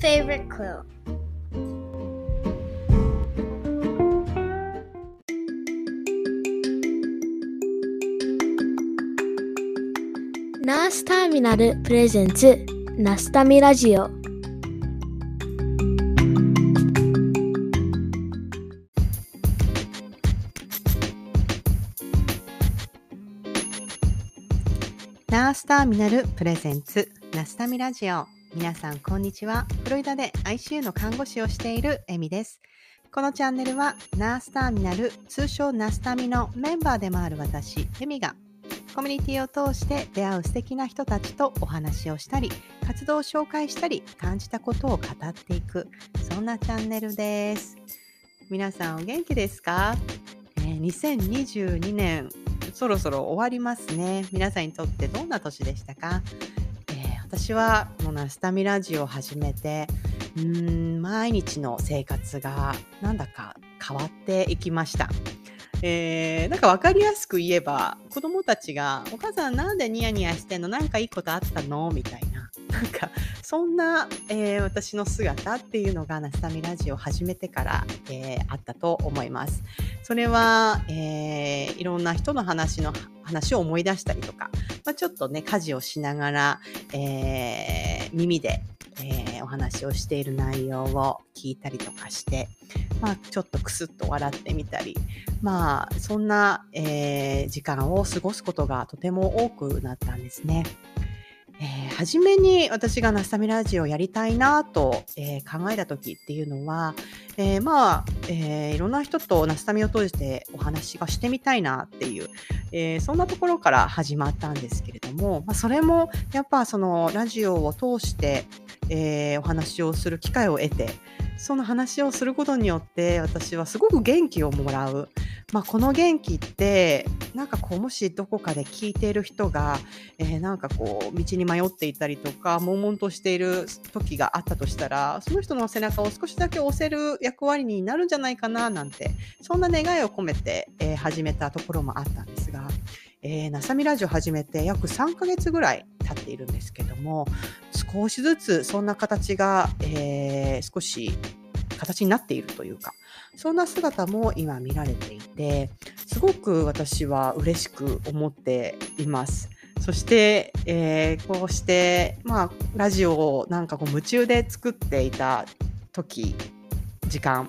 favorite quilt? ナースターミナルプレゼンツナスタミラジオナースターミナルプレゼンツナスタミラジオ皆さんこんにちは。フロリダで ICU の看護師をしているエミです。このチャンネルはナースターミナル通称ナスタミのメンバーでもある私エミがコミュニティを通して出会う素敵な人たちとお話をしたり活動を紹介したり感じたことを語っていくそんなチャンネルです。皆さんお元気ですか、えー2022年そろそろ終わりますね。皆さんにとってどんな年でしたか、私はこのスタミラジオを始めて、うーん、毎日の生活がなんだか変わっていきました。えーなんか分かりやすく言えば、子供たちが、お母さんなんでニヤニヤしてんの？なんかいいことあったの？みたいな。んか、そんな、えー私の姿っていうのがナスタミラジオを始めてから、えーあったと思います。それは、えーいろんな人の話の話を思い出したりとか、まあ、ちょっとね、家事をしながら、えー耳で、えーお話をしている内容を聞いたりとかして、まあ、ちょっとクスッと笑ってみたり、まあ、そんな、えー時間を過ごすことがとても多くなったんですね。えー初めに私がナスタミラジオをやりたいなと、えー考えた時っていうのは、えーまあ、えいろんな人とナスタミを通じてお話がしてみたいなっていう、えそんなところから始まったんですけれども、まあ、それもやっぱそのラジオを通して、えお話をする機会を得て、その話をすることによって私はすごく元気をもらう。まあ、この元気って、なんかこう、もしどこかで聞いている人が、えーなんかこう、道に迷っていたりとか、悶々としている時があったとしたら、その人の背中を少しだけ押せる役割になるんじゃないかな、なんて、そんな願いを込めて、えー始めたところもあったんですが、えー、ナサミラジオ始めて約3ヶ月ぐらい経っているんですけども、少しずつそんな形が、えー少し形になっているというか、そんな姿も今見られていて、すごく私は嬉しく思っています。そして、えーこうして、まあ、ラジオをなんかこう夢中で作っていた時、時間、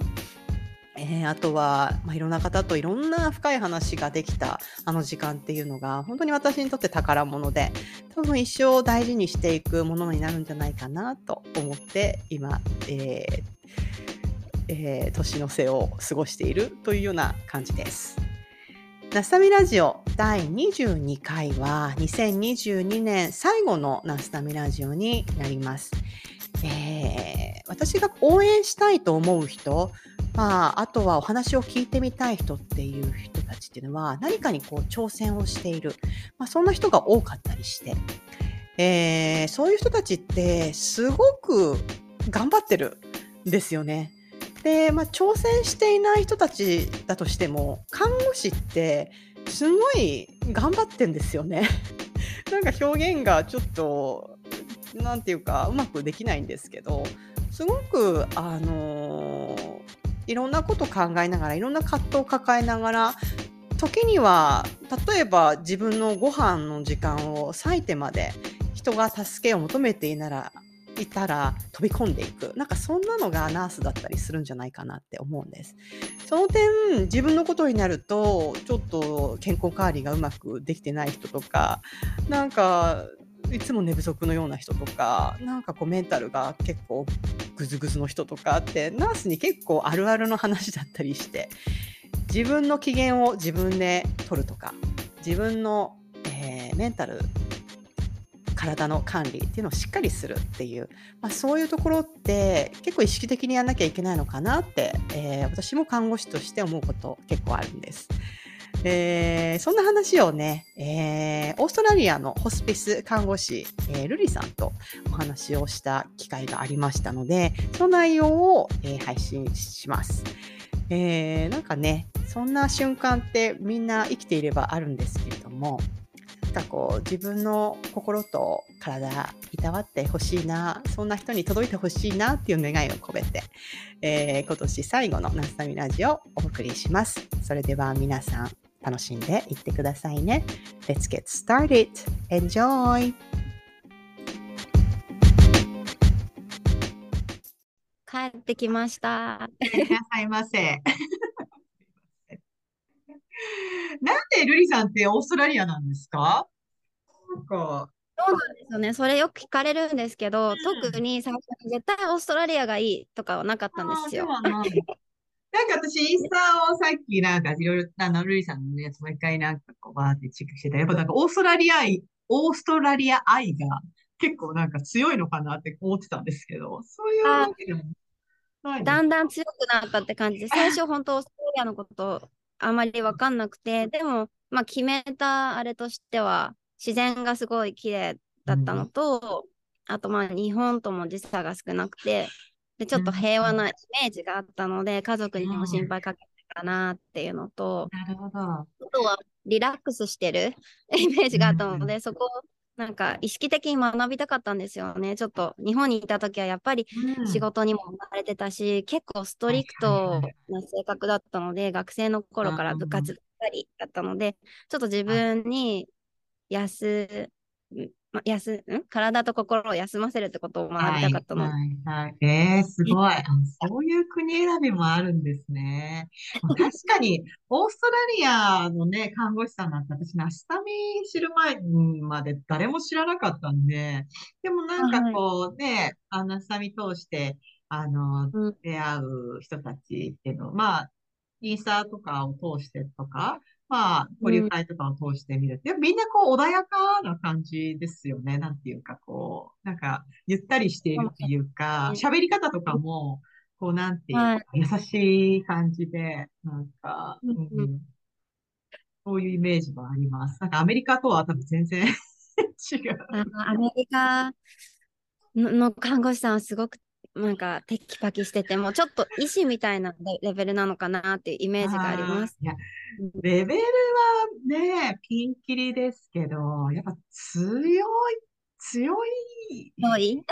えーあとは、まあ、いろんな方といろんな深い話ができたあの時間っていうのが本当に私にとって宝物で多分一生大事にしていくものになるんじゃないかなと思って今、えーえー年の瀬を過ごしているというような感じです。ナスタミラジオ第22回は2022年最後のナスタミラジオになります。えー私が応援したいと思う人、まあ、あとはお話を聞いてみたい人っていう人たちっていうのは何かにこう挑戦をしている、まあ、そんな人が多かったりして、えーそういう人たちってすごく頑張ってるんですよね。で、まあ、挑戦していない人たちだとしても看護師ってすごい頑張ってんですよね。なんか表現がちょっとなんていうかうまくできないんですけどすごくあのーいろんなこと考えながらいろんな葛藤を抱えながら時には例えば自分のご飯の時間を割いてまで人が助けを求めていならいたら飛び込んでいく。なんかそんなのがナースだったりするんじゃないかなって思うんです。その点自分のことになるとちょっと健康管理がうまくできてない人とかなんかいつも寝不足のような人とかなんかこうメンタルが結構グズグズの人とかってナースに結構あるあるの話だったりして自分の機嫌を自分で取るとか自分の、えーメンタル体の管理っていうのをしっかりするっていう、まあ、そういうところって結構意識的にやんなきゃいけないのかなって、えー私も看護師として思うこと結構あるんです。えーそんな話をね、えーオーストラリアのホスピス看護師、えールリさんとお話をした機会がありましたので、その内容を、えー配信します。えーなんかね、そんな瞬間ってみんな生きていればあるんですけれども、なんかこう自分の心と体いたわってほしいなそんな人に届いてほしいなっていう願いを込めて、えー、今年最後のナスタミラジオをお送りしますそれでは皆さん楽しんでいってくださいね。Let's get started. Enjoy! 帰ってきました。いらっしゃいませ。なんでルリさんってオーストラリアなんですか？なんか。そうなんですよね。それよく聞かれるんですけど、うん、特に最初に絶対オーストラリアがいいとかはなかったんですよ。なんか私、インスタをさっきなんかいろいろ、あの、ルリさんのやつもう一回なんかこうバーってチェックしてた。やっぱなんかオーストラリア愛、オーストラリア愛が結構なんか強いのかなって思ってたんですけど、そういうわけでもないだんだん強くなったって感じで、最初本当オーストラリアのことあまりわかんなくて、でも、まあ、決めたあれとしては、自然がすごい綺麗だったのと、うん、あと、まあ、日本とも時差が少なくて、で、ちょっと平和なイメージがあったので、家族にも心配かけてかなっていうのと、なるほど。あとは、リラックスしてるイメージがあったので、そこをなんか意識的に学びたかったんですよね。ちょっと日本にいた時はやっぱり仕事にも生まれてたし、うん、結構ストリクトな性格だったので、学生の頃から部活ばっかりだったので、ちょっと自分に休ま、休ん？体と心を休ませるってことを学びたかったの。はい、はい、えー、すごい。そういう国選びもあるんですね。確かに、オーストラリアのね、看護師さんなんて私、ナスタミ知る前まで誰も知らなかったんで、でもなんかこうね、あナスタミ通して、あの、出会う人たちっていうの、まあ、インスタとかを通してとか、まあ、交流会とかを通してみると、うん、みんなこう穏やかな感じですよね。なんていうかこう、なんかゆったりしているっていうか、喋り方とかも、こうなんていうか、はい、優しい感じで、なんか、うんうん、そういうイメージはあります。なんかアメリカとは多分全然 違う。アメリカの看護師さんはすごくなんかテキパキしててもちょっと医師みたいなレベルなのかなっていうイメージがあります。いやレベルはね、ピンキリですけど、やっぱ強い、強い。強い？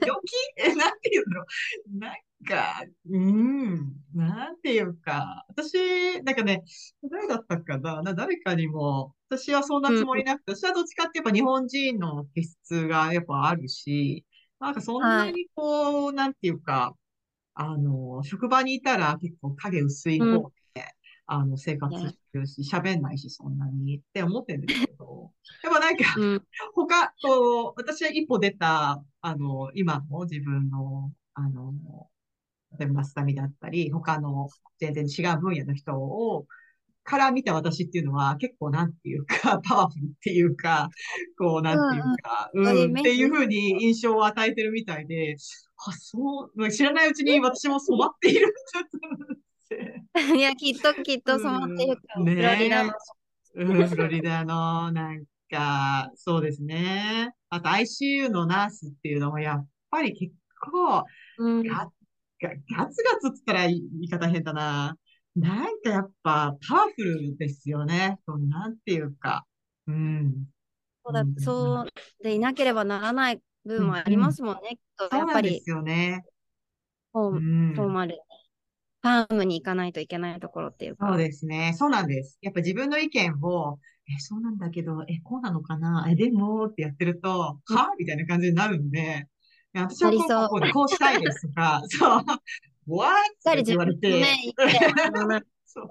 強気？え、なんていうのなんか、うん、なんていうか、私、なんかね、誰だったかな？な誰かにも、私はそんなつもりなくて、うん、私はどっちかってやっぱ日本人の気質がやっぱあるし、なんかそんなにこう、はい、なんていうか、あの、職場にいたら結構影薄い方で、うん、あの、生活してるし、喋んないし、そんなにって思ってるんですけど、やっぱなんか、うん、他、こう、私は一歩出た、あの、今の自分の、あの、例えばマスタミだったり、他の全然違う分野の人を、から見た私っていうのは結構なんていうか、パワフルっていうか、こうなんていうか、うん、うん、っていうふうに印象を与えてるみたいで、あ、そう、知らないうちに私も染まっているんだと いや、きっときっと染まってるから、うん、ね、フロリダの。うん、フロリダの、なんか、そうですね。あと ICU のナースっていうのもやっぱり結構、うん、ガガツガツって言ったら言い方変だな。なんかやっぱパワフルですよね。そうなんていうか。うん。そうだ、そうでいなければならない部分もありますもんね。うん、きっとやっぱり。ですよね。フォーマル。ファームに行かないといけないところっていうか。そうですね。そうなんです。やっぱ自分の意見を、え、そうなんだけど、え、こうなのかな？え、でもってやってると、うん、はみたいな感じになるんで、私はこうこうこうしたいですとか、そう、What? って言われて。そう。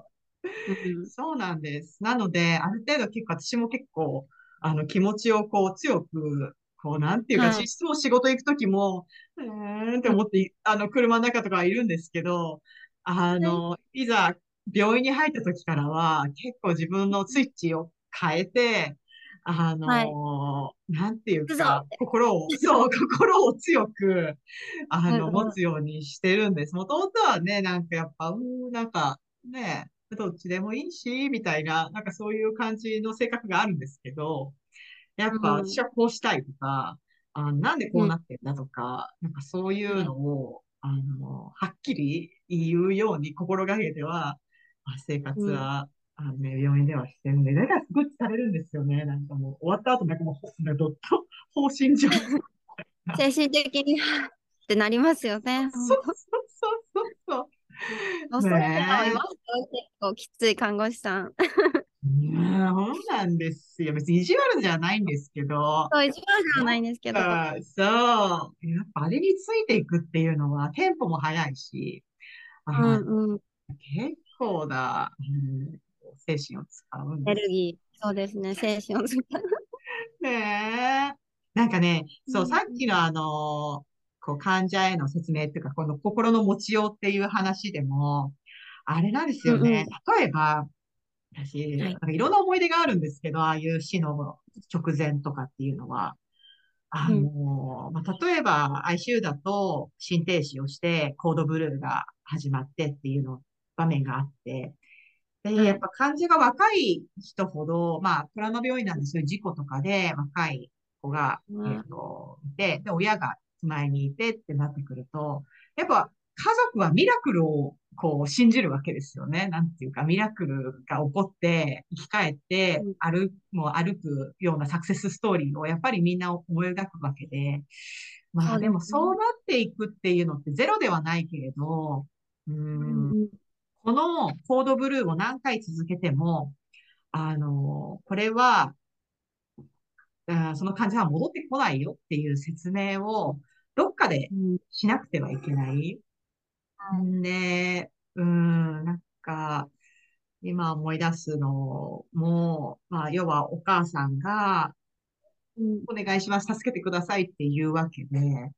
そうなんです。なので、ある程度結構私も結構、あの気持ちをこう強く、こうなんていうか、はい、質も仕事行くときも、うーんって思って、あの車の中とかいるんですけど、あの、いざ病院に入った時からは、結構自分のスイッチを変えて、あの、はい、なんていうか、心を、そう、心を強く、あの、持つようにしてるんです。もともとはね、なんかやっぱ、うん、なんか、ね、どっちでもいいし、みたいな、なんかそういう感じの性格があるんですけど、やっぱ私はこうしたいとか、あなんでこうなってんだとか、なんかそういうのを、あの、はっきり言うように心がけては、生活はあの、ね、病院ではしてるんで、だからごい疲れるんですよね。なんかもう、終わった後なんかもう、どっと、放心状。精神的にってなりますよね。そうそうそうそうそう。そうね、結構きつい看護師さん。そうなんですよ。別に意地悪じゃないんですけど。そう、意地悪じゃないんですけど。そう。やっぱあれについていくっていうのは、テンポも速いし、うんうん、結構な、うん、精神を使うんです。エネルギー。そうですね、精神を使う。ねえ。なんかね、そう、さっきのあの、こう、患者への説明っていうか、この心の持ちようっていう話でも、あれなんですよね。うんうん、例えば、私、はい、なんかいろんな思い出があるんですけど、ああいう死の直前とかっていうのは。あの、うん、まあ、例えば ICU だと心停止をしてコードブルーが始まってっていうの場面があって、で、やっぱ患者が若い人ほど、まあ、プラノ病院なんでそういう事故とかで若い子が、うん、えっと、いて、で、親が前にいてってなってくると、やっぱ家族はミラクルをこう信じるわけですよね。なんていうか、ミラクルが起こって生き返って歩、もう歩くようなサクセスストーリーをやっぱりみんな思い描くわけで、まあでもそうなっていくっていうのってゼロではないけれど、うん、このコードブルーを何回続けても、あの、これは、その患者は戻ってこないよっていう説明をどっかでしなくてはいけない。んで、うん、なんか、今思い出すのも、まあ、要はお母さんが、お願いします、助けてくださいっていうわけで、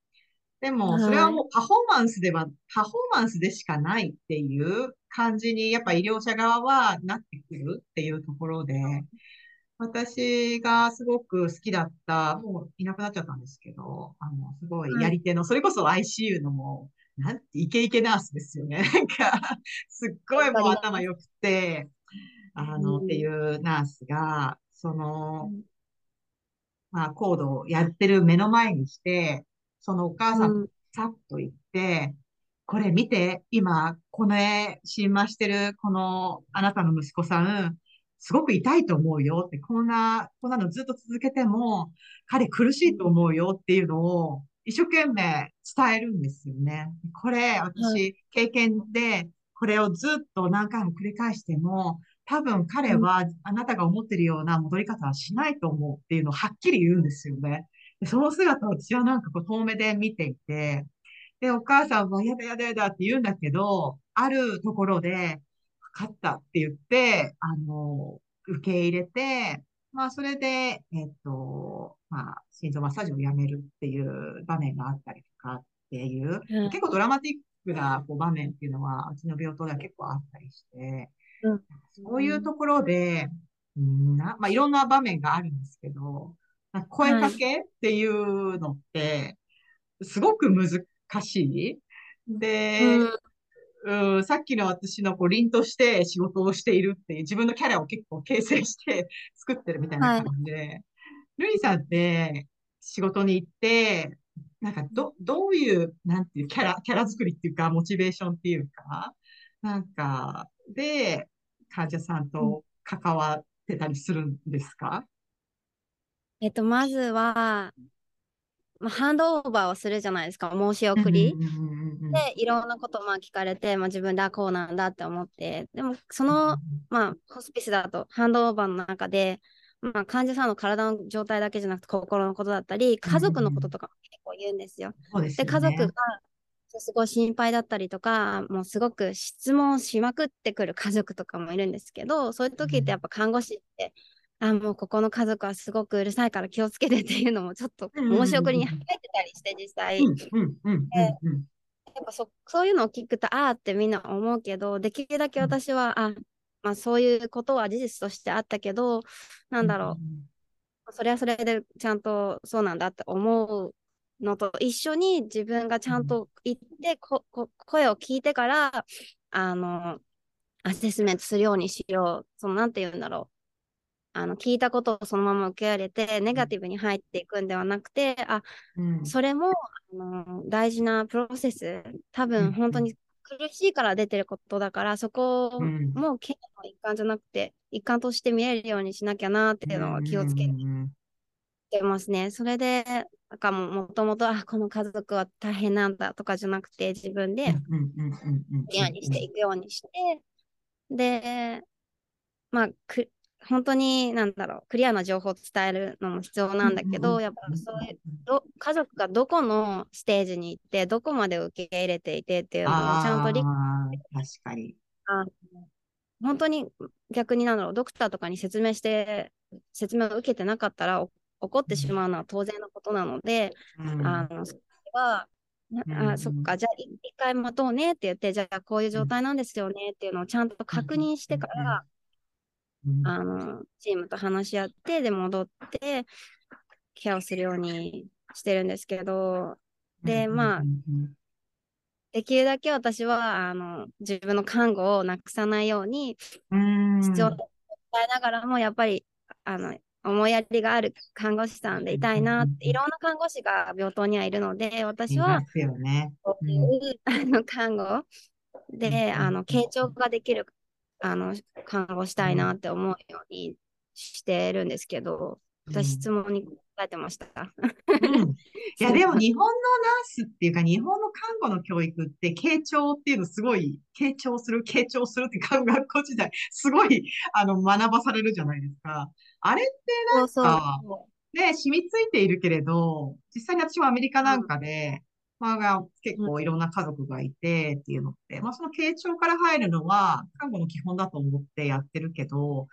でも、それはもうパフォーマンスでは、パフォーマンスでしかないっていう感じに、やっぱ医療者側はなってくるっていうところで、私がすごく好きだった、もういなくなっちゃったんですけど、あの、すごいやり手の、それこそ ICU のもう、なんて、イケイケナースですよね。なんか、すっごいもう頭良くて、あの、っていうナースが、その、まあ、コードをやってる目の前にして、そのお母さん、さっと言って、これ見て、今、この絵、新ましてる、この、あなたの息子さん、すごく痛いと思うよって、こんな、こんなのずっと続けても、彼苦しいと思うよっていうのを、一生懸命伝えるんですよね。これ、私、経験で、これをずっと何回も繰り返しても、多分彼はあなたが思ってるような戻り方はしないと思うっていうのをはっきり言うんですよね。でその姿を私はなんかこう遠目で見ていて、で、お母さんはやだやだやだって言うんだけど、あるところで、勝ったって言って、あの、受け入れて、まあ、それで、えっと、まあ、心臓マッサージをやめるっていう場面があったりとかっていう、うん、結構ドラマティックなこう場面っていうのは、うちの病棟では結構あったりして、うん、そういうところで、んなまあ、いろんな場面があるんですけど、声かけっていうのって、すごく難しい。で、うん。うん、さっきの私のこう凛として仕事をしているっていう自分のキャラを結構形成して 作ってるみたいな感じで、はい、ルイさんって仕事に行って、なんかど、どういう、なんていうキャラ、キャラ作りっていうか、モチベーションっていうか、なんか、で、患者さんと関わってたりするんですか、えっと、まずは、まあ、ハンドオーバーをするじゃないですか、申し送り。で、いろんなことまあ聞かれて、まあ、自分ではこうなんだって思って、でも、その、まあ、ホスピスだと、ハンドオーバーの中で、まあ、患者さんの体の状態だけじゃなくて、心のことだったり、家族のこととかも結構言うんですよ。で、ね、家族がすごい心配だったりとか、もうすごく質問しまくってくる家族とかもいるんですけど、そういう時ってやっぱ看護師って、あ、もうここの家族はすごくうるさいから気をつけてっていうのもちょっと申し送りに入ってたりして実際。やっぱそそういうのを聞くとああってみんな思うけどできるだけ私は、あまあそういうことは事実としてあったけどなんだろう、それはそれでちゃんとそうなんだって思うのと一緒に自分がちゃんと言ってここ声を聞いてからあのアセスメントするようにしよう。そのなんて言うんだろうあの聞いたことをそのまま受け入れてネガティブに入っていくんではなくてあ、うん、それもあの大事なプロセス。多分本当に苦しいから出てることだから、そこもケアの一感じゃなくて、一貫として見えるようにしなきゃなっていうのは気をつけてますね。それで、なんかももともと、あ、この家族は大変なんだとかじゃなくて、自分でクリアにしていくようにして、で、まあ、く本当に、なんだろう、クリアな情報を伝えるのも必要なんだけど、やっぱそういうど、家族がどこのステージに行って、どこまで受け入れていてっていうのをちゃんと理解確かに。あ本当に逆になんだろう、ドクターとかに説明して、説明を受けてなかったら、怒ってしまうのは当然のことなので、うん、あのそれは、あそっか、じゃあ一回待とうねって言って、じゃあこういう状態なんですよねっていうのをちゃんと確認してから、あのチームと話し合って、で戻って、ケアをするようにしてるんですけど、で、まあ、できるだけ私はあの自分の看護をなくさないように必要と伝えながらもやっぱりあの思いやりがある看護師さんでいたいなって、いろんな看護師が病棟にはいるので、私は、ね。ういう、あの看護で、あの、傾聴ができる、あの、看護したいなって思うようにしてるんですけど、私質問に答えてました。うん、いや、でも日本のナースっていうか、日本の看護の教育って、傾聴っていうのすごい、傾聴する、傾聴するって学校時代、すごい、あの、学ばされるじゃないですか。あれってなんか、ね、染みついているけれど、実際に私もアメリカなんかで、まあ、結構いろんな家族がいてっていうのって、まあその傾聴から入るのは看護の基本だと思ってやってるけど、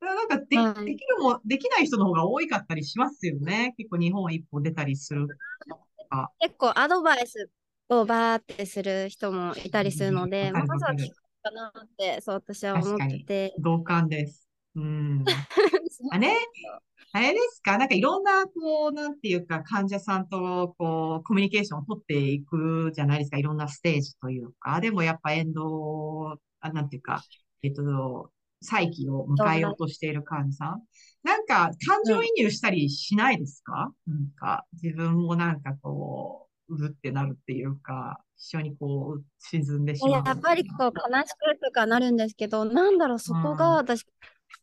なんかではい、できるも、できない人の方が多いかったりしますよね。結構日本一歩出たりする結構アドバイスをバーってする人もいたりするので、まずは聞くかなって、そう私は思ってて。同感です。うん。あれ？あれですか？なんかいろんな、こう、なんていうか、患者さんと、こう、コミュニケーションを取っていくじゃないですか？いろんなステージというか。でもやっぱエンド、あなんていうか、えっと、再起を迎えようとしている患者さん。なんか、感情移入したりしないですか、うん、なんか、自分もなんかこう、うるってなるっていうか、一緒にこう、沈んでしまう。やっぱりこう、悲しくとかなるんですけど、なんだろう、そこが私、うん、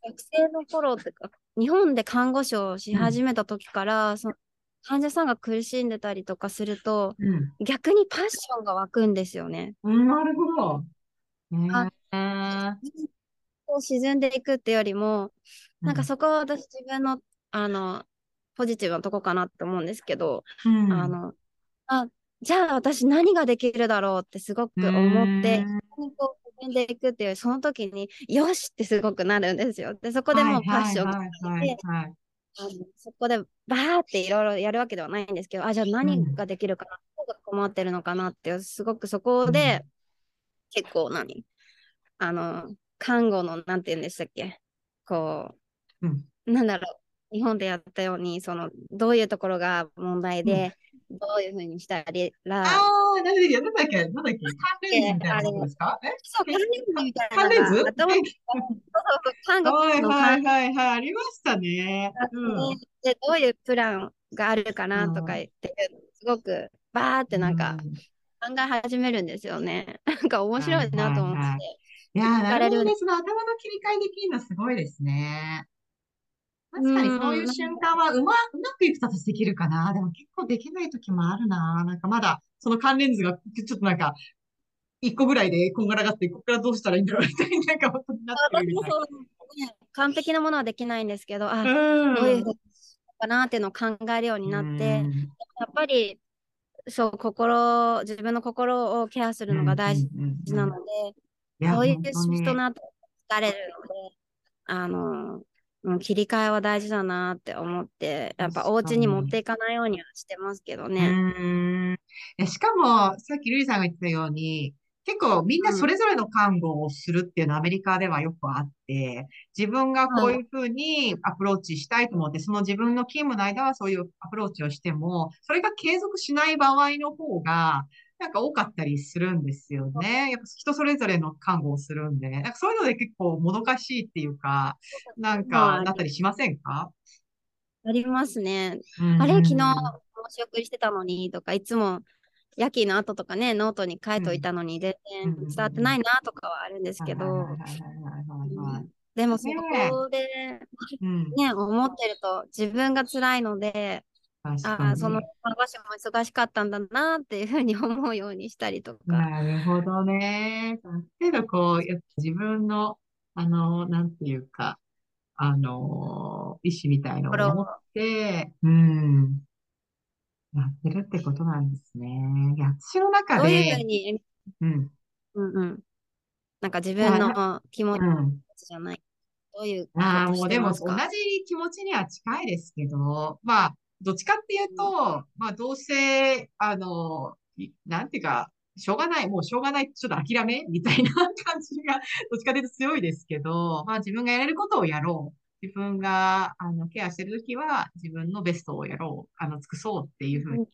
学生の頃ってか、日本で看護師をし始めた時から、うん、その患者さんが苦しんでたりとかすると、うん、逆にパッションが湧くんですよね。なるほど。えー、こう沈んでいくってよりも、なんかそこは私自分の、あの、ポジティブなとこかなって思うんですけど、うん、あの、あ、じゃあ私何ができるだろうってすごく思って、こう沈んでいくっていう、その時に、よしってすごくなるんですよ。で、そこでもうパッションがて、そこでバーっていろいろやるわけではないんですけど、あ、じゃあ何ができるかな、どこが困ってるのかなって、すごくそこで、結構何あの、看護の、なんて言うんでしたっけこう、うん、なんだろう、日本でやったように、その、どういうところが問題で、うん、どういうふうにしたら。ああ、なんだっけ、なんだっけ、なんだっけ、関連図みたいなですか？そう、関連図みたいな。関連図そうそう看護はいはいはいはい、ありましたね。うん、で、どういうプランがあるかなとか言って、すごく、バーってなんか、考え始めるんですよね。なんか面白いなと思って。はいはいはいいやー、なるほどね。その頭の切り替えできるのはすごいですね。確かにそういう瞬間はうま、うまくいくと私できるかな。でも結構できない時もあるな。なんかまだ、その関連図がちょっとなんか、一個ぐらいでこんがらがって、ここからどうしたらいいんだろうみたいな、なんか本当になってるみたいな。完璧なものはできないんですけど、あ、どういうかなっていうのを考えるようになって、やっぱり、そう、心、自分の心をケアするのが大事なので、そういう人なと疲れるので、あの、もう切り替えは大事だなって思って、やっぱお家に持っていかないようにはしてますけどね。うん。しかも、さっきルイさんが言ったように、結構みんなそれぞれの看護をするっていうのはアメリカではよくあって、自分がこういうふうにアプローチしたいと思って、その自分の勤務の間はそういうアプローチをしても、それが継続しない場合の方が、なんか多かったりするんですよね。やっぱ人それぞれの看護をするんで、なんかそういうので結構もどかしいっていうか、なんかなったりしませんか？ありますね。あれ、昨日申し送りしてたのにとか、いつも夜勤の後とかね、ノートに書いといたのに、全然伝わってないなとかはあるんですけど、でもそねこでえ。うん。ね、思ってると自分が辛いので、ああ、そのに。看護師も忙しかったんだなっていうふうに思うようにしたりとか。なるほどね。ある程度こう、自分の、あの、なんていうか、あの、意思みたいのこれをを持って、うん、やってるってことなんですね。いや、私の中どういうふうで、に、うん。うんうん、なんか自分な、の気持ちうん。じゃない、どういうこああ、もうでも同じ気持ちには近いですけど、まあ、どっちかっていううんと、まあ、どうせ、あの、いなんていうか、しょうがない、もうしょうがない、ちょっと諦めみたいな感じが、どっちかというと強いですけど、まあ自分がやれることをやろう。自分が、あの、ケアしてるときは自分のベストをやろう。あの、尽くそうっていうふうにうん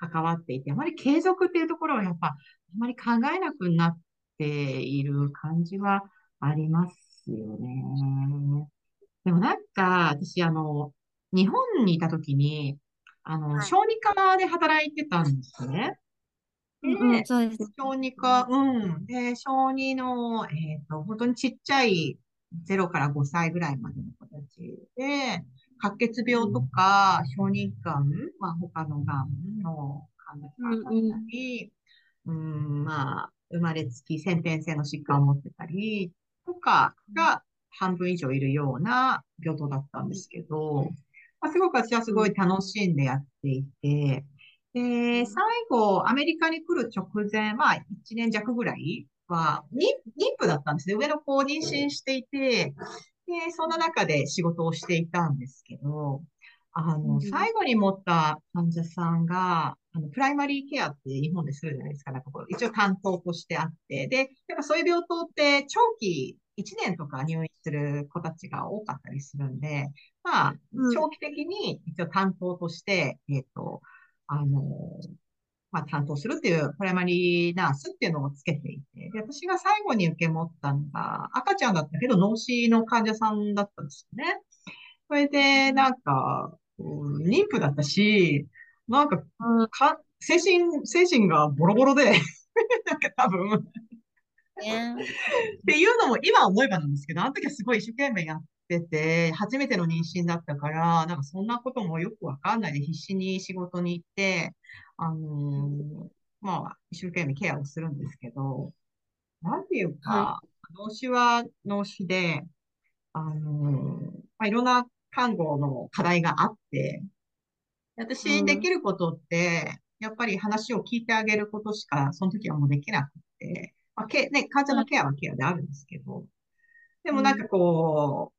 関わっていて、あまり継続っていうところはやっぱ、あまり考えなくなっている感じはありますよね。でもなんか、私、あの、日本にいた時に、あの、はい。小児科で働いてたんですね。うんうん、で、そうですね。小児科、うん。で、小児の、えっと、本当にちっちゃい0から5歳ぐらいまでの子たちで、白血病とか、小児がん、まあ、他のがんの患者うんさんだったうんり、うん、まあ、生まれつき先天性の疾患を持ってたりとかが半分以上いるような病棟だったんですけど、まあ、すごく私はすうん。ごい楽しんでやっていて、で、最後、アメリカに来る直前、まあ、1年弱ぐらいは、妊妊婦だったんですね。上の子を妊娠していて、で、そんな中で仕事をしていたんですけど、あの、うん最後に持った患者さんが、あの、プライマリーケアって日本でするじゃないですか。なんかこう、一応担当としてあって、で、やっぱそういう病棟って長期1年とか入院する子たちが多かったりするんで、まあ、うん。長期的に一応担当として、えっと、あの、まあ、担当するっていうプライマリーナースっていうのをつけていて、で、私が最後に受け持ったのが赤ちゃんだったけど脳死の患者さんだったんですよね。それで、なんか、うん妊婦だったし、なんか、うんか、精神、精神がボロボロで、なんか多分、ね。っていうのも今思えばなんですけど、あの時はすごい一生懸命やってて、初めての妊娠だったから、なんかそんなこともよくわかんないで必死に仕事に行って、あのーまあ、一生懸命ケアをするんですけど、なんていうはい。か、脳死は脳死で、あのーまあ、いろんな看護の課題があって、私できうん。ることって、やっぱり話を聞いてあげることしか、その時はもうできなくて、まあ、け、ね、患者はい。のケアはケアであるんですけど、でもなんかうん。こ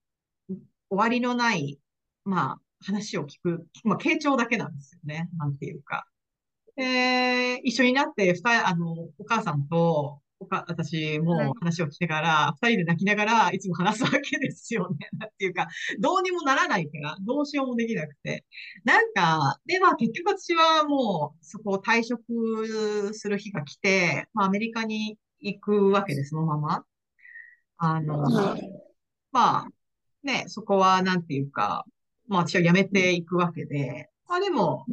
う、終わりのない、まあ、話を聞く、まあ、傾聴だけなんですよね。なんていうか。で、一緒になって、二人、あの、お母さんと、私もはい。話を聞きながら、二人で泣きながら、いつも話すわけですよね。なんていうか、どうにもならないから、どうしようもできなくて。なんか、で、まあ結局私はもう、そこを退職する日が来て、まあアメリカに行くわけです、そのまま。あの、はい。まあ、ね、そこはなんていうか、まあ私は辞めていくわけで、まあでも、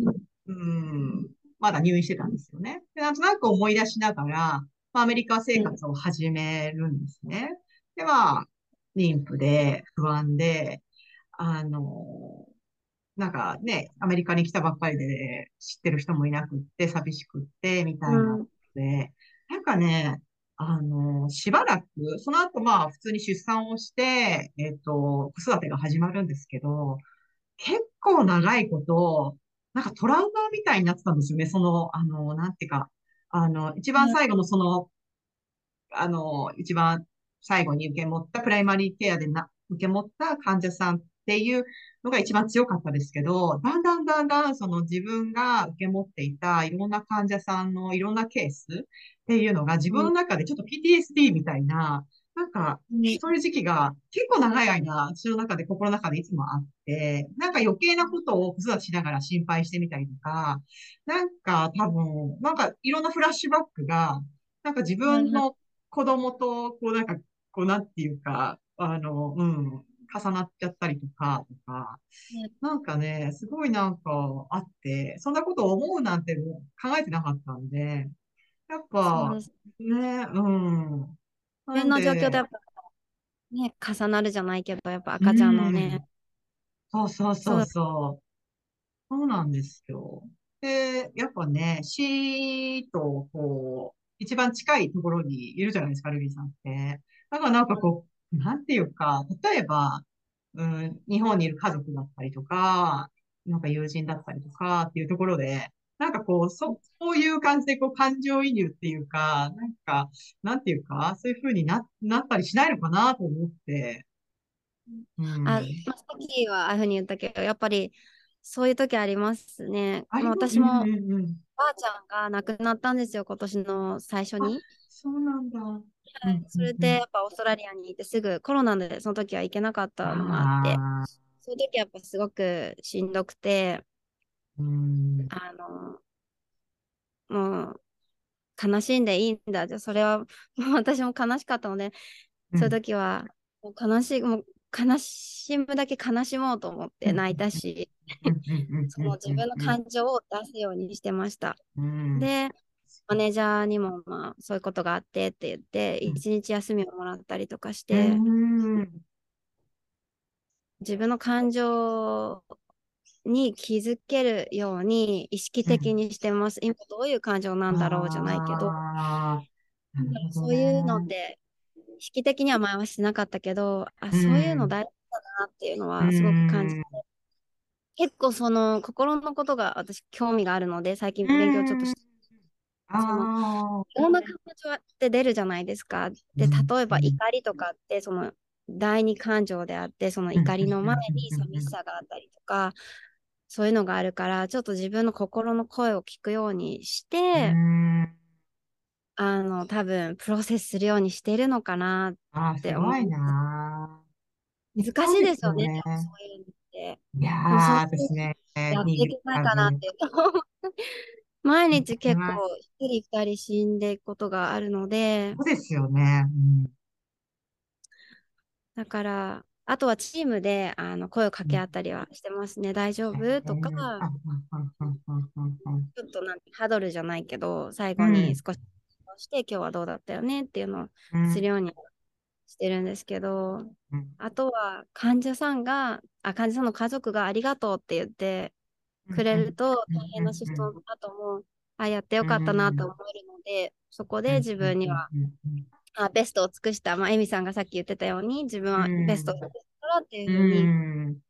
うん、まだ入院してたんですよね。で、なんとなく思い出しながら、まあ、アメリカ生うん活を始めるんですね。で、まあ、妊婦で不安で、あの、なんかね、アメリカに来たばっかりで、ね、知ってる人もいなくって、寂しくって、みたいなのうん。で、なんかね、あの、しばらく、その後まあ普通に出産をして、えっと、子育てが始まるんですけど、結構長いこと、なんかトラウマみたいになってたんですよね。その、あの、なんていうか、あの、一番はい最後のその、あの、一番最後に受け持ったプライマリーケアでな、受け持った患者さんっていうのが一番強かったですけど、だんだんだんだんその自分が受け持っていたいろんな患者さんのいろんなケースっていうのが自分のうん。中でちょっと PTSD みたいな、なんかうんそういう時期が結構長い間、私の中で心の中でいつもあって、なんか余計なことを子育てしながら心配してみたりとか、なんか多分、なんかいろんなフラッシュバックが、なんか自。分の子供と、こうなんか、こうなんていうか、あの、うん、重なっちゃったりとか、とか、なんかね、すごいなんかあって、そんなことを思うなんて考えてなかったんで、やっぱ。ね、うん。な自分の状況でやっぱね、重なるじゃないけど、やっぱ赤ちゃんのね、そうそうそうそう、そう。そうなんですよ。で、やっぱね、死と、こう、一番近いところにいるじゃないですか、ルビーさんって。だからなんかこう、なんていうか、例えば、うん、日本にいる家族だったりとか、なんか友人だったりとかっていうところで、なんかこう、そ、そういう感じでこう感情移入っていうか、なんか、なんていうか、そういう風にな、なったりしないのかなと思って、うあ、ん。まあ、さっきはああいうふうに言ったけど、やっぱりそういう時ありますね。まあ、ます、うんう私もんうん。ばあちゃんが亡くなったんですよ、今年の最初あ、に。そうなんだ。うんうそれで。やっぱオーストラリアにいてすぐコロナでその時は行けなかったのもあって、その時はやっぱすごくしんどくて、うん、あの、もう悲しんでいいんだ。じゃあそれはもう 私も悲しかったので、そういううん、時はもう悲しい、もう悲しむだけ悲しもうと思っうん、て泣いたし、その自分のうん、感情を出すようにしてました。うん、で、マネージャーにもまあそういうことがあってって言って、うん、一日休みをもらったりとかしうて、ん、自分の感情に気づけるように意識的にしてます。今どういう感情なんだろうじゃないけど、そういうのっね。て意識的には前はしてなかったけど、あ、うそういうのん、大事だなっていうのうはすごく感じて、ん、結構その心のことが私興味があるので、最近う勉強ちょっとしん、て、あそのあ、いろんな感情って出るじゃないですか。で、うん、例えばうん、怒りとかって、その第二感情であって、そのうん、怒りの前うん、に寂しうん、さがあったりとか、そういうのがあるから、ちょっと自分の心の声を聞くようにしうて、ん、あの、多分プロセスするようにしてるのかなっああ、すて思う。ごいな。難しいですよね、ね。もそういうのって。いやー、の私ね、やっていに、けないかなって。毎わ日結構。一人二人死んでいくことがあるので、そうですよね。うん。だから、あとはチームであの声を掛うん。け合ったりはしてますね。大丈え夫とか。ちょっとなんかハドルじゃないけど、最後にうん、少しして今日はどうだったよねっていうのをうん、するようにしてるんですけど、うん、あとは患者さんが、あ、患者さんの家族がありがとうって言ってうん、くれうん、ると、うん、大変なシフトうん、の後も、あ、やってようかったなとん、思えるので、そこうん、で自うん、分にはうん、あ、ベストを尽くした、まあ、エミさんがさっき言ってたように、自分うはベストをん、尽くしたからっていううふうにん、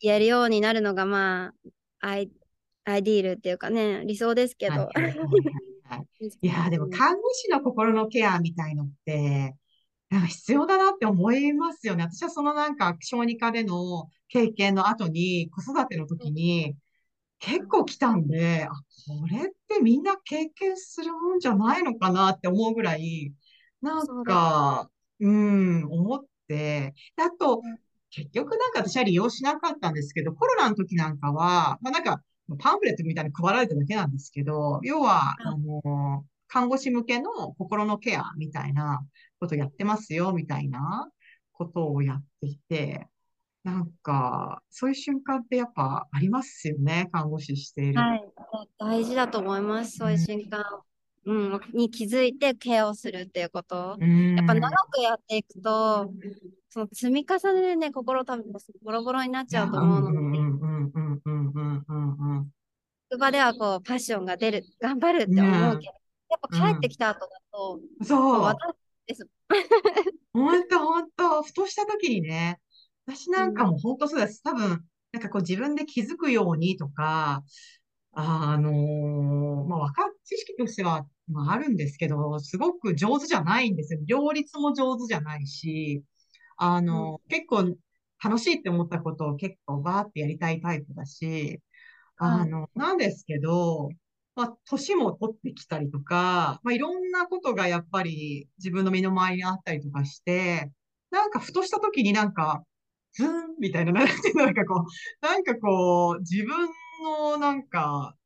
言えるようになるのが、まあ、アイ、アイディールっていうかね、理想ですけはい、ど、はい、はい、やー、でも。看護師の心のケアみたいのって、なんか必要だなって思いますよね。私はそのなんか、小児科での経験の後に、子育てのうん時に、結うん構来たんで、あ、これってみんな経験するもんじゃないのかなって思うぐらい、なん。か、うん、思って、であと、うん結局なんか私は利用しなかったんですけど、コロナの時なんかは、まあなんか、パンフレットみたいに配られただけなんですけど、要は、あの、看護師向けの心のケアみたいなことやってますよ、みたいなことをやっていて、なんか、そういう瞬間ってやっぱありますよね、看護師していると。はい。大事だと思います。そういううん、瞬間、うん、に気づいてケアをするっていうこと。うやっぱ長ん、くやっていくと、その積み重ねでね、心多分ボロボロになっちゃうと思うので、ん、うん、うん、うん、うん、うん、うん。職場ではこう、パッションが出る、頑張るって思うねけど、やっぱ帰ってん。きた後だと、もうそう。私です。ほんと、ほんと、ふとした時にね、私なんかうん。もほんとそうです。多分、なんかこう自分で気づくようにとか、あのーまあ、わかっ、知識としては、まあ、あるんですけど、すごく上手じゃないんですよ。両立も上手じゃないし、あうん。の、結構楽しいって思ったことを結構バーってやりたいタイプだし、はい。あの、なんですけど、まあ、年も取ってきたりとか、まあ、いろんなことがやっぱり自分の身の回りにあったりとかして、なんかふとした時になんか、ズーンみたいな、なんていうのなんかこう、なんかこう、自分のなんか、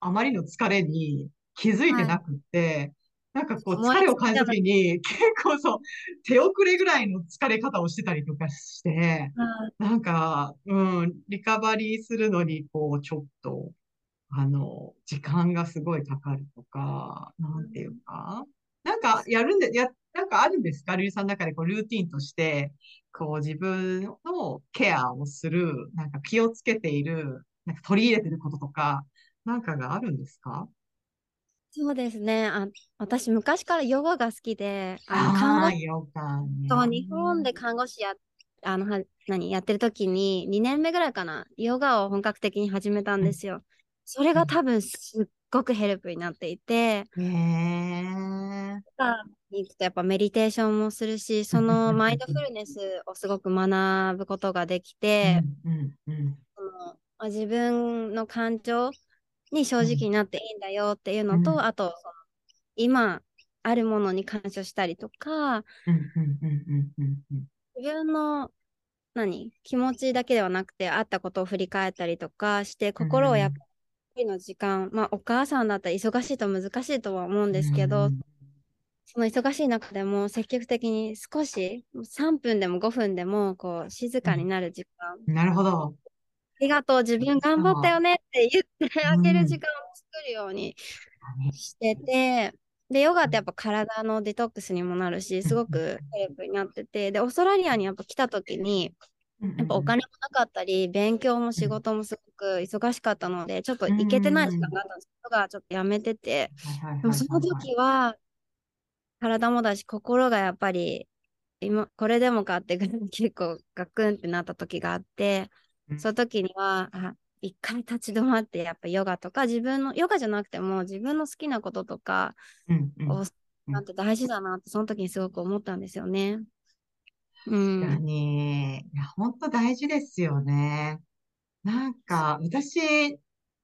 あまりの疲れに気づいてはい。なくって、なんかこう疲れを感じ。た時に結構そう、手遅れぐらいの疲れ方をしてたりとかして、はいなんか、うん、リカバリーするのに、こう、ちょっと、あの、時間がすごいかかるとか、なんていうか、なんかやるんで、や、なんかあるんですか？ルイさんの中でこうルーティンとして、こう自分のケアをする、なんか気をつけている、なんか取り入れてることとか、なんかがあるんですか？そうですね。あ、私昔からヨガが好きで、あの、看護師ヨガね。と日本で看護師や、あの、は、何、やってる時に、2年目ぐらいかな、ヨガを本格的に始めたんですよ。それが多分すっごくヘルプになっていて、へえ。ヨガに行くとやっぱメディテーションもするし、そのマインドフルネスをすごく学ぶことができて、うんうんまあ自分の感情に正直になっていいんだよっていうのと、うん。あと、今あるものに感謝したりとか、うんうんうんうんうんうん。自分の何気持ちだけではなくて、あったことを振り返ったりとかして、心をやっぱりの時間、まあお母さんだったら忙しいと難しいとは思うんですけど、うん。その忙しい中でも積極的に少し3分でも5分でもこう静かになる時間、なるほど。ありがとう、自分頑張ったよねって言ってあげる時間を作るようにしてて、で、ヨガってやっぱ体のデトックスにもなるし、すごくヘルプになってて、で、オーストラリアにやっぱ来た時に、やっぱお金もなかったり、勉強も仕事もすごく忙しかったので、ちょっと行けてない時間があったんですけど、ちょっとやめてて、でもその時は、体もだし、心がやっぱり、今、これでもかって結構ガクンってなった時があって、うんその時には、あ、一回立ち止まって、やっぱヨガとか、自分の、ヨガじゃなくても自分の好きなこととかうんうんを、なんて大事だなって、その時にすごく思ったんですよね。うん。確かに。いや、本当大事ですよね。なんか、私、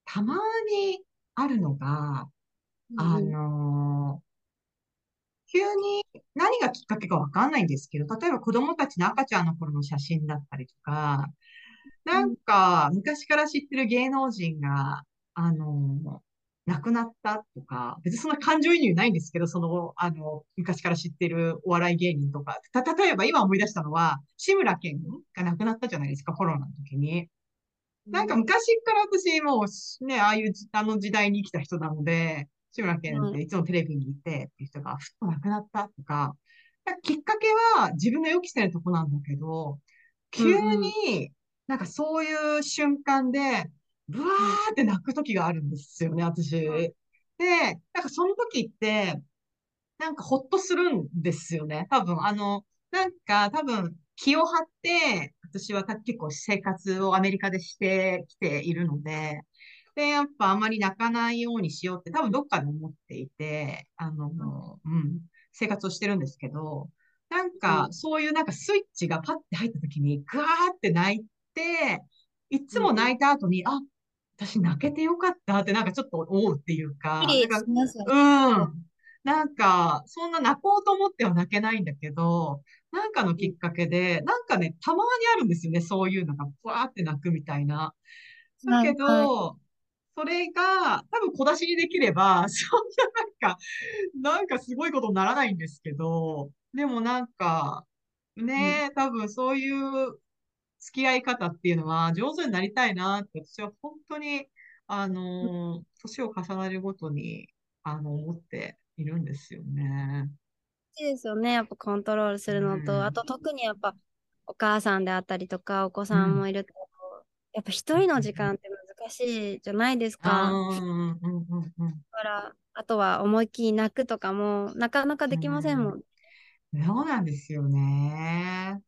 たまにあるのが、あうんの急に何がきっかけかわかんないんですけど、例えば子供たちの赤ちゃんの頃の写真だったりとか、なんか、昔から知ってる芸能人が、あの亡くなったとか、別にそんな感情移入ないんですけど、その、あの、昔から知ってるお笑い芸人とか、た、例えば今思い出したのは、志村けんが亡くなったじゃないですか、コロナの時に。なんか昔から私もうね、ああいうじあの時代に生きた人なので、志村けんっていつもテレビにいてっていう人がふっと亡くなったとか、きっかけは自分の予期せぬとこなんだけど、急になんかそういう瞬間で、ブワーって泣く時があるんですよね、私。で、なんかその時って、なんかほっとするんですよね。多分、あの、なんか多分気を張って、私はた結構生活をアメリカでしてきているので、で、やっぱあんまり泣かないようにしようって多分どっかで思っていて、あの、うん、生活をしてるんですけど、なんかそういうなんかスイッチがパッて入った時にグワーって泣いて、いつも泣いた後に、あ、私泣けてよかったってなんかちょっと思うっていうか、なんかうん。なんか、そんな泣こうと思っては泣けないんだけど、なんかのきっかけで、なんかね、たまにあるんですよね、そういうのが、ふわーって泣くみたいな。だけはいど、それが、多分小出しにできれば、そんななんか、なんかすごいことにならないんですけど、でもなんか、ね、多分そういう付き合い方っていうのは上手になりたいなって、私は本当に、あの、年を重ねるごとに、あの、思っているんですよね。ですよね。やっぱコントロールするのと、うんあと特にやっぱお母さんであったりとか、お子さんもいると、やっぱ一人の時間って難しいじゃないですあか。ーうんうんうんうん。だから、あとは思いっきり泣くとかも、なかなかできませんもん。そうなんですよね。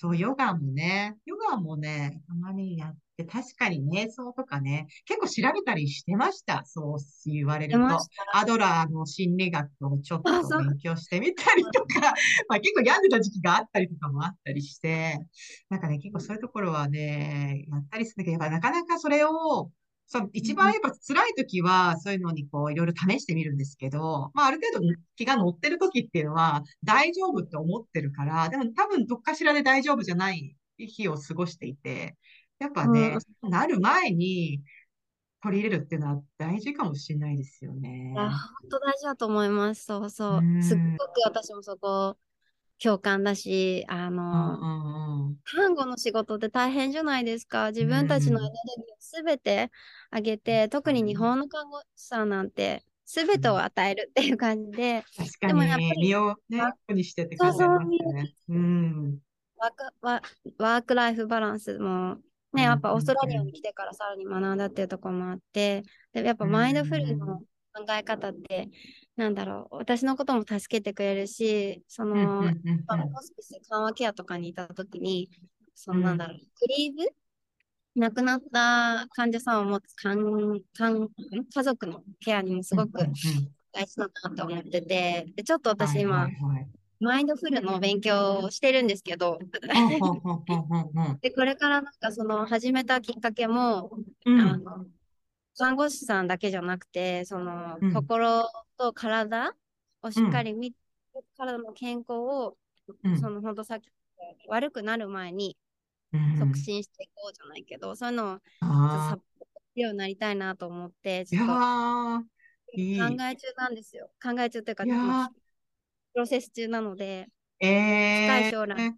そう、ヨガもね、ヨガもね、たまにやって、確かに瞑想とかね、結構調べたりしてました。そう言われると。アドラーの心理学をちょっと勉強してみたりとか、まあ結構病んでた時期があったりとかもあったりして、なんかね、結構そういうところはね、やったりするけど、やっぱなかなかそれを、そう、一番やっぱ辛い時は、そういうのにこう、いろいろ試してみるんですけど、まあある程度気が乗ってる時っていうのは、大丈夫って思ってるから、でも多分どっかしらで大丈夫じゃない日を過ごしていて、やっぱね、なる前に取り入れるっていうのは大事かもしれないですよね。いや、本当大事だと思います。そうそううん。すっごく私もそこ共感だし、あうんの。看護の仕事って大変じゃないですか。自分たちのエネルギーをすべて上げて、特に日本の看護師さんなんて、すべてを与えるっていう感じで、確かでもやっぱりに身をね、あ楽にしてってそう感じありそうますね。うん。ワークワワークライフバランスも、ね、やっぱオーストラリアに来てからさらに学んだっていうところもあって、でやっぱマインドフルの考え方って、なんだろう、私のことも助けてくれるし、その、ホスピス緩和ケアとかにいたときに、そのうんなんだろう、グリーブ亡くなった患者さんを持つかんかん家族のケアにもすごく大事だなと思ってて、でちょっと私今、はいはいはい。マインドフルの勉強をしてるんですけど、で、これからなんかその始めたきっかけも、うん。あの看護師さんだけじゃなくて、その、うん心と体をしっかり見て、体の健康を、うんその本当さっき悪くなる前にうん促進していこうじゃないけど、そういうのをサポートようになりたいなと思って、ーいやちょっとー、いい。考え中なんですよ。考え中というか、プロセス中なので、え近い将来ー、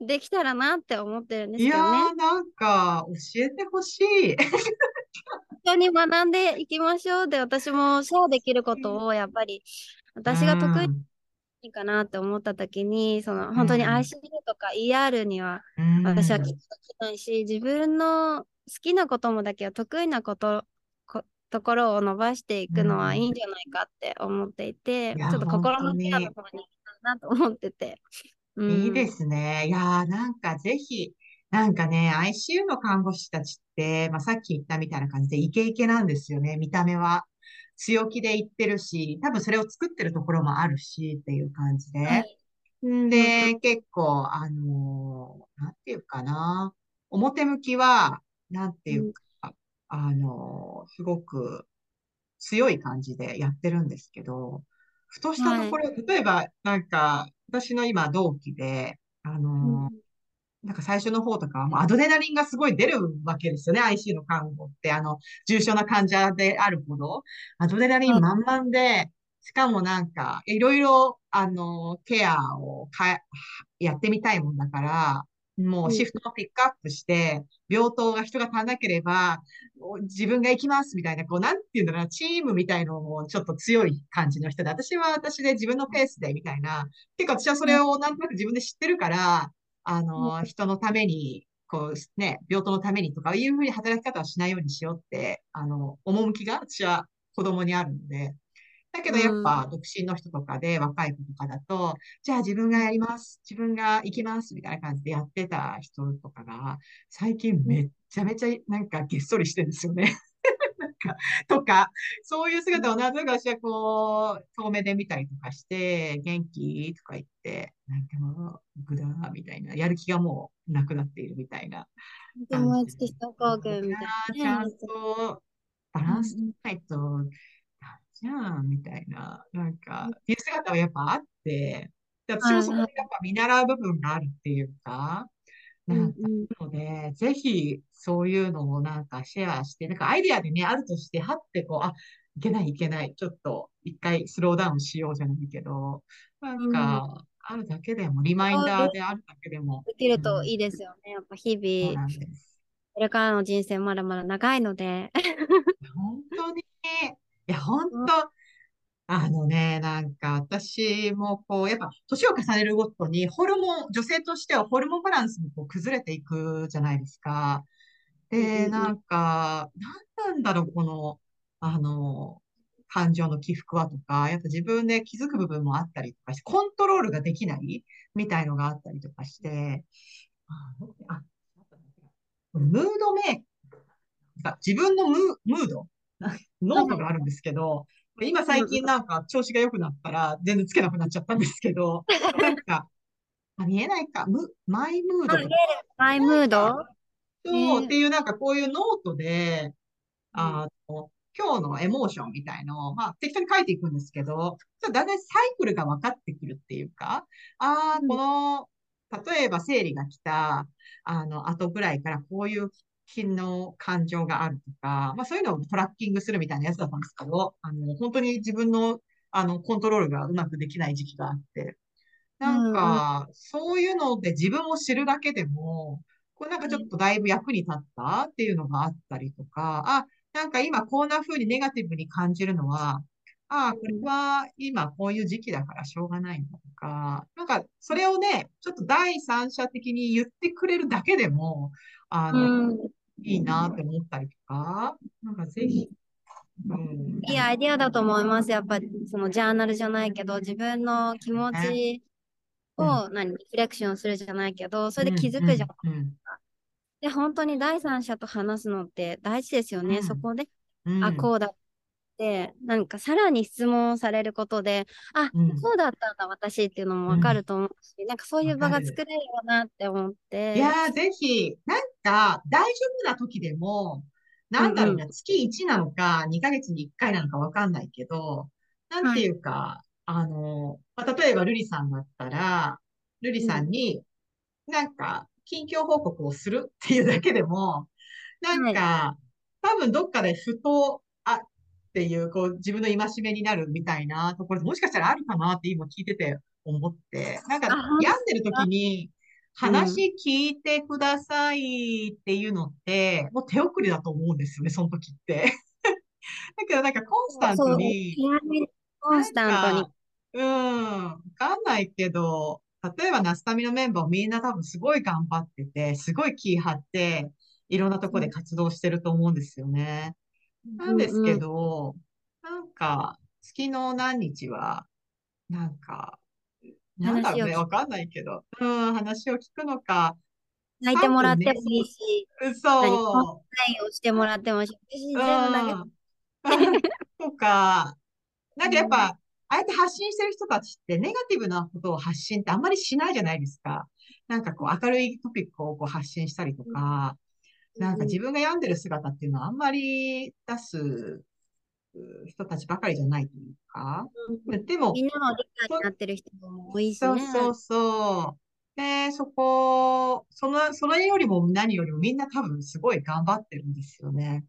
できたらなって思ってるんですいやけどね。ー、なんか、教えてほしい。一緒に学んでいきましょうで、私もシェアできることをやっぱり私が得意かなって思った時に、その本当にうん ICU とか ER にはうん。私は聞きないし、自分の好きなこともだけど得意なこと、こところを伸ばしていくのはいいんじゃないかって思っていて、ちょっと心のケアの方に行きたいなと思ってて。うん。いいですね。いやー、なんかぜひ、なんかね、ICU の看護師たちって、まあ、さっき言ったみたいな感じでイケイケなんですよね。見た目は。強気で言ってるし、多分それを作ってるところもあるしっていう感じで。はいんで、結構、あのーなんていうかな。表向きは、なんていうか、あのーすごく強い感じでやってるんですけど、ふとしたところ、例えば、なんか、私の今同期で、あのーなんか最初の方とかはもうアドレナリンがすごい出るわけですよね。ICU の看護って、あの、重症な患者であるほど、アドレナリン満々で、しかもなんか、いろいろ、あの、ケアをかやってみたいもんだから、もうシフトをピックアップして、病棟が人が足らなければ、自分が行きますみたいな、こう、なんていうんだろうな、チームみたいのもちょっと強い感じの人で、私は私で自分のペースでみたいな、結構私はそれをなんとなく自分で知ってるから、あの、人のために、こうね、病棟のためにとかいうふうに働き方をしないようにしようって、あの、趣が私は子供にあるので、だけどやっぱ独身の人とかで若い子とかだと、じゃあ自分がやります。自分が行きます。みたいな感じでやってた人とかが、最近めっちゃめちゃなんかげっそりしてるんですよね。か、とか、そういう姿をなんとなく私はこう、遠目で見たりとかして、元気とか言って、なんかもう、ぐだーみたいな、やる気がもうなくなっているみたいな。燃え尽きした工具みたいちゃんとバランスしないと、じゃん、みたいな、なんか、いう姿はやっぱあって、で私もそこでやっぱ見習う部分があるっていうか、なんか、ので、ぜひ、そういうのをなんかシェアして、なんかアイデアでね、あるとして、はってこう、あ、いけないいけない、ちょっと一回スローダウンしようじゃないけど、なんか、あるだけでも、リマインダーであるだけでも。できるといいですよね。やっぱ日々。これからの人生まだまだ長いので。本当に、いや、本当、あのね、なんか私もこう、やっぱ年を重ねるごとにホルモン、女性としてはホルモンバランスもこう崩れていくじゃないですか。で、なんか、なんなんだろう、この、あの、感情の起伏はとか、やっぱ自分で気づく部分もあったりとかして、コントロールができないみたいのがあったりとかして、あ、あムードメイク、自分のムムード、ノートがあるんですけど、今最近なんか調子が良くなったら全然つけなくなっちゃったんですけど、なんか、あ見えないか、ム my mood。 my mood？そう、っていうなんかこういうノートで、あの、今日の emotion みたいのを、まあ、適当に書いていくんですけど、だんだんサイクルが分かってくるっていうか、ああ、この、例えば生理が来た、あの、後ぐらいからこういう品の感情があるとか、まあそういうのをトラッキングするみたいなやつだったんですけど、あの、本当に自分の、あの、コントロールがうまくできない時期があって、なんか、そういうので自分を知るだけでも、これなんかちょっとだいぶ役に立ったっていうのがあったりとか、あ、なんか今こんな風にネガティブに感じるのは、ああ、これは今こういう時期だからしょうがないんだとか、なんかそれをね、ちょっと第三者的に言ってくれるだけでも、あの、うん。いいなって思ったりとか、なんかぜひ、うん、いいアイディアだと思います。やっぱり、そのジャーナルじゃないけど、自分の気持ちを何、リフレクションするじゃないけど、それで気づくじゃん。うん、うんで、本当に第三者と話すのって大事ですよね。うんそこで、うん、あ、こうだなんかさらに質問されれることで、あ、うん。そうだったんだ、私っていうのもわかると思うし、なんかそういう場が作れるよなって思って。いやー、ぜひ、なんか、大丈夫な時でも、なんだろうな、月1なのか、2ヶ月に1回なのかわかんないけど、なんていうか、あの、まあ、例えば、ルリさんだったら、ルリさんに、なんか、近況報告をするっていうだけでも、なんか、多分どっかでふと、あ、っていう、こう、自分の戒めになるみたいなところ、もしかしたらあるかなって今聞いてて思って、なんか、病んでる時に、話聞いてくださいっていうのって、もう手遅れだと思うんですよね、その時って。だけどなんかコンスタントに、コンスタントに。うん、わかんないけど、例えばナスタミのメンバーみんな多分すごい頑張ってて、すごい気張って、いろんなとこで活動してると思うんですよね。なんですけど、なんか、月の何日は、なんか、なんだろうね、わかんないけど、うん、話を聞くのか、泣いてもらってもいいし、そう。何をしてもらってもいいし、全部だけうん。とか、なんかやっぱ、ああやって発信してる人たちってネガティブなことを発信ってあんまりしないじゃないですか。なんかこう明るいトピックをこう発信したりとか、なんか自分が病んでる姿っていうのはあんまり出す人たちばかりじゃないというか。でも、みんなの理解になってる人も多いしそうね。そうそう。で、そこ、その、それよりも何よりもみんな多分すごい頑張ってるんですよね。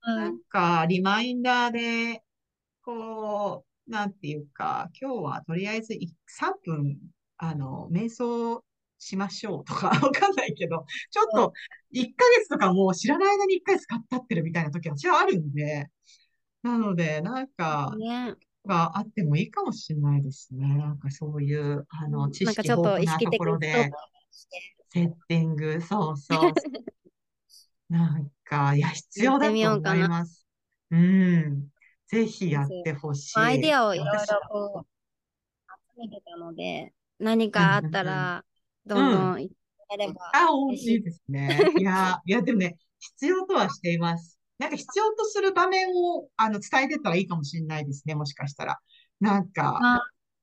はないんか、リマインダーで、こう、なんていうか、今日はとりあえずい3分、あの、瞑想しましょうとか、わかんないけど、ちょっと1ヶ月とかもう知らない間に1ヶ月か経ってるみたいな時は私はあるんで、なので、なんか、ね、があってもいいかもしれないですね。なんかそういう、あの、知識なんかちょっと意識豊富なところで、セッティング、そうそう。なんか、いや、必要だと思います。うん。ぜひやってほしい。アイデアをいろいろこう集めてたので、何かあったら、どんどん言ってやれば。あ、大きいですね。いや、いや、でもね、必要とはしています。なんか必要とする場面を、あの、伝えてったらいいかもしれないですね、もしかしたら。なんか、あ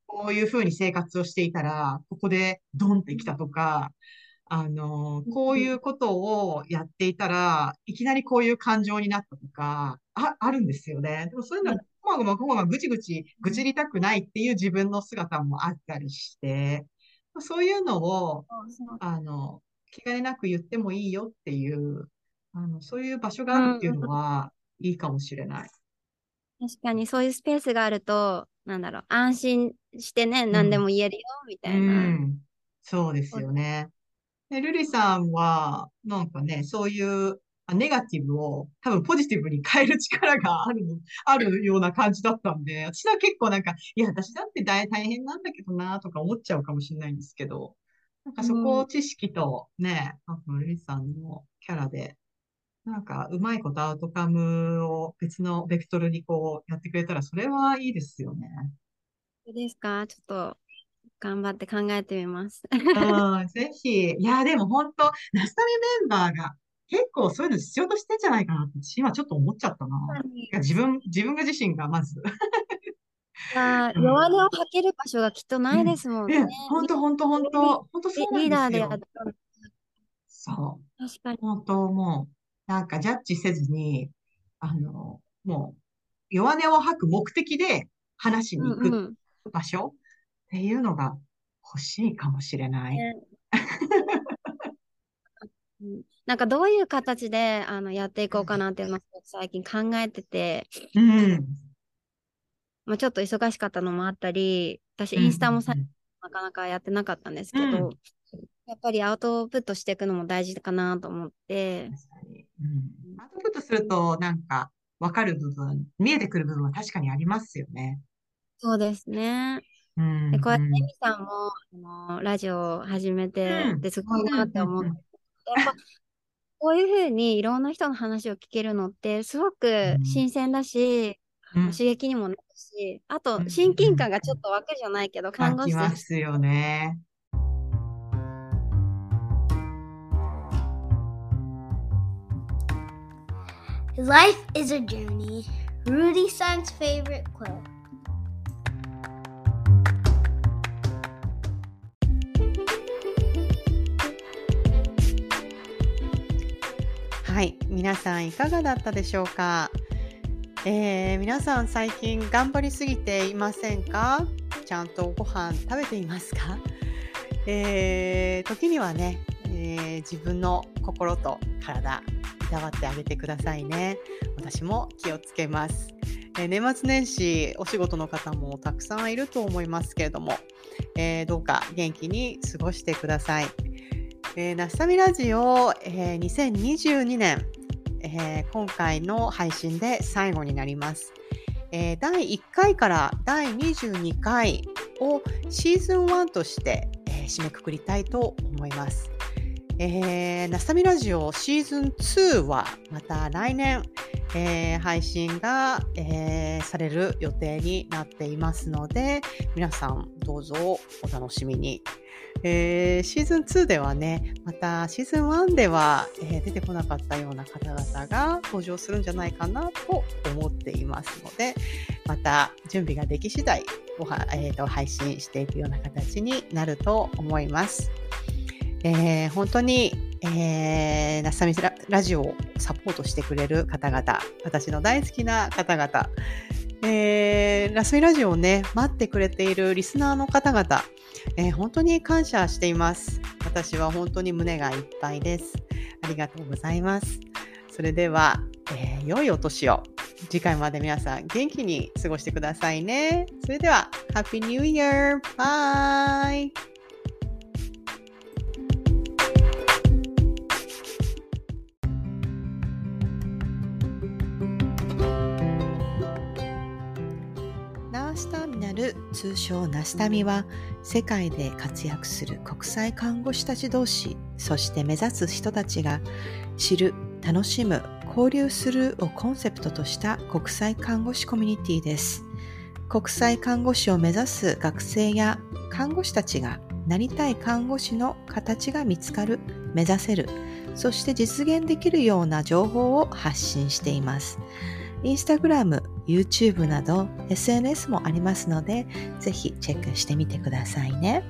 こういうふうに生活をしていたら、ここでドンってきたとか、あの、こういうことをやっていたら、いきなりこういう感情になったとか、あ、あるんですよね。でもそういうの、こまごまこまごまぐちぐち、ぐちりたくないっていう自分の姿もあったりして、そういうのを、あの、気兼ねなく言ってもいいよっていう、あの、そういう場所があるっていうのは、いいかもしれない。確かにそういうスペースがあると、なんだろう、安心してね、何でも言えるよ、みたいな。うん。そうですよね。で、ルリさんは、なんかね、そういうあネガティブを多分ポジティブに変える力があるの、あるような感じだったんで、私は結構なんか、いや、私だって大大変なんだけどな、とか思っちゃうかもしれないんですけど、なんかそこを知識とね、なんかルリさんのキャラで、なんかうまいことアウトカムを別のベクトルにこうやってくれたら、それはいいですよね。そうですか？ちょっと頑張って考えてみます。うん、ぜひ。いや、でも本当、ナスタミメンバーが結構そういうの必要としてんじゃないかなって、私今ちょっと思っちゃったな。自分、自分が自身がまず。あうん弱音を吐ける場所がきっとないですもんえね。、本当本当本当本当そうなんリーダーでですよ。やったのそう。確かに。本当もう、なんかジャッジせずに、あの、もう、弱音を吐く目的で話しに行くうんうん場所っていうのが欲しいかもしれない。ねうん なんかどういう形であのやっていこうかなっていうのを最近考えてて、うん。まあ、ちょっと忙しかったのもあったり、私うんインスタもさ、うんなかなかやってなかったんですけど、うん。やっぱりアウトプットしていくのも大事かなと思って。アウトプットすると、なんか、わかる部分、見えてくる部分は確かにありますよね。そうですね。うん、で、こうやってエうん、ミさんも、あの、ラジオを始めて、うん、ですごいなって思って、うん、やっぱ、こういうふうにいろんな人の話を聞けるのって、すごうくん、新鮮だし、うん、刺激にもなるし、あうと、ん、親近うん感がちょっと湧くじゃないけど、湧看護き師として。ますよね。Life is a journey. Rudy Son's favorite quote. はい、皆さんいかがだったでしょうか、えー皆さん最近頑張りすぎていませんか？ちゃんとご飯食べていますか、えー時にはね、えー自分の心と体いたわってあげてくださいね。私も気をつけます、え年末年始お仕事の方もたくさんいると思いますけれども、えーどうか元気に過ごしてください。えー、ナスタミラジオ、えー2022年、えー今回の配信で最後になります。えー第1回から第22回をシーズン1として、えー締めくくりたいと思います。えーナスタミラジオシーズン2はまた来年、えー配信が、えーされる予定になっていますので皆さんどうぞお楽しみに。えーシーズン2ではね、またシーズン1では、えー出てこなかったような方々が登場するんじゃないかなと思っていますので、また準備ができ次第ごは、えーと配信していくような形になると思います。えー本当に、えー、ナスタミラジオをサポートしてくれる方々、私の大好きな方々、えー、ラスミラジオをね、待ってくれているリスナーの方々、えー本当に感謝しています。私は本当に胸がいっぱいです。ありがとうございます。それでは、えー良いお年を。次回まで皆さん元気に過ごしてくださいね。それでは、Happy New Year! Bye! ナースターミナル通称ナスタミは世界で活躍する国際看護師たち同士そして目指す人たちが知る楽しむ交流するをコンセプトとした国際看護師コミュニティです。国際看護師を目指す学生や看護師たちがなりたい看護師の形が見つかる目指せるそして実現できるような情報を発信しています。インスタグラム、YouTube など SNS もありますので、ぜひチェックしてみてくださいね。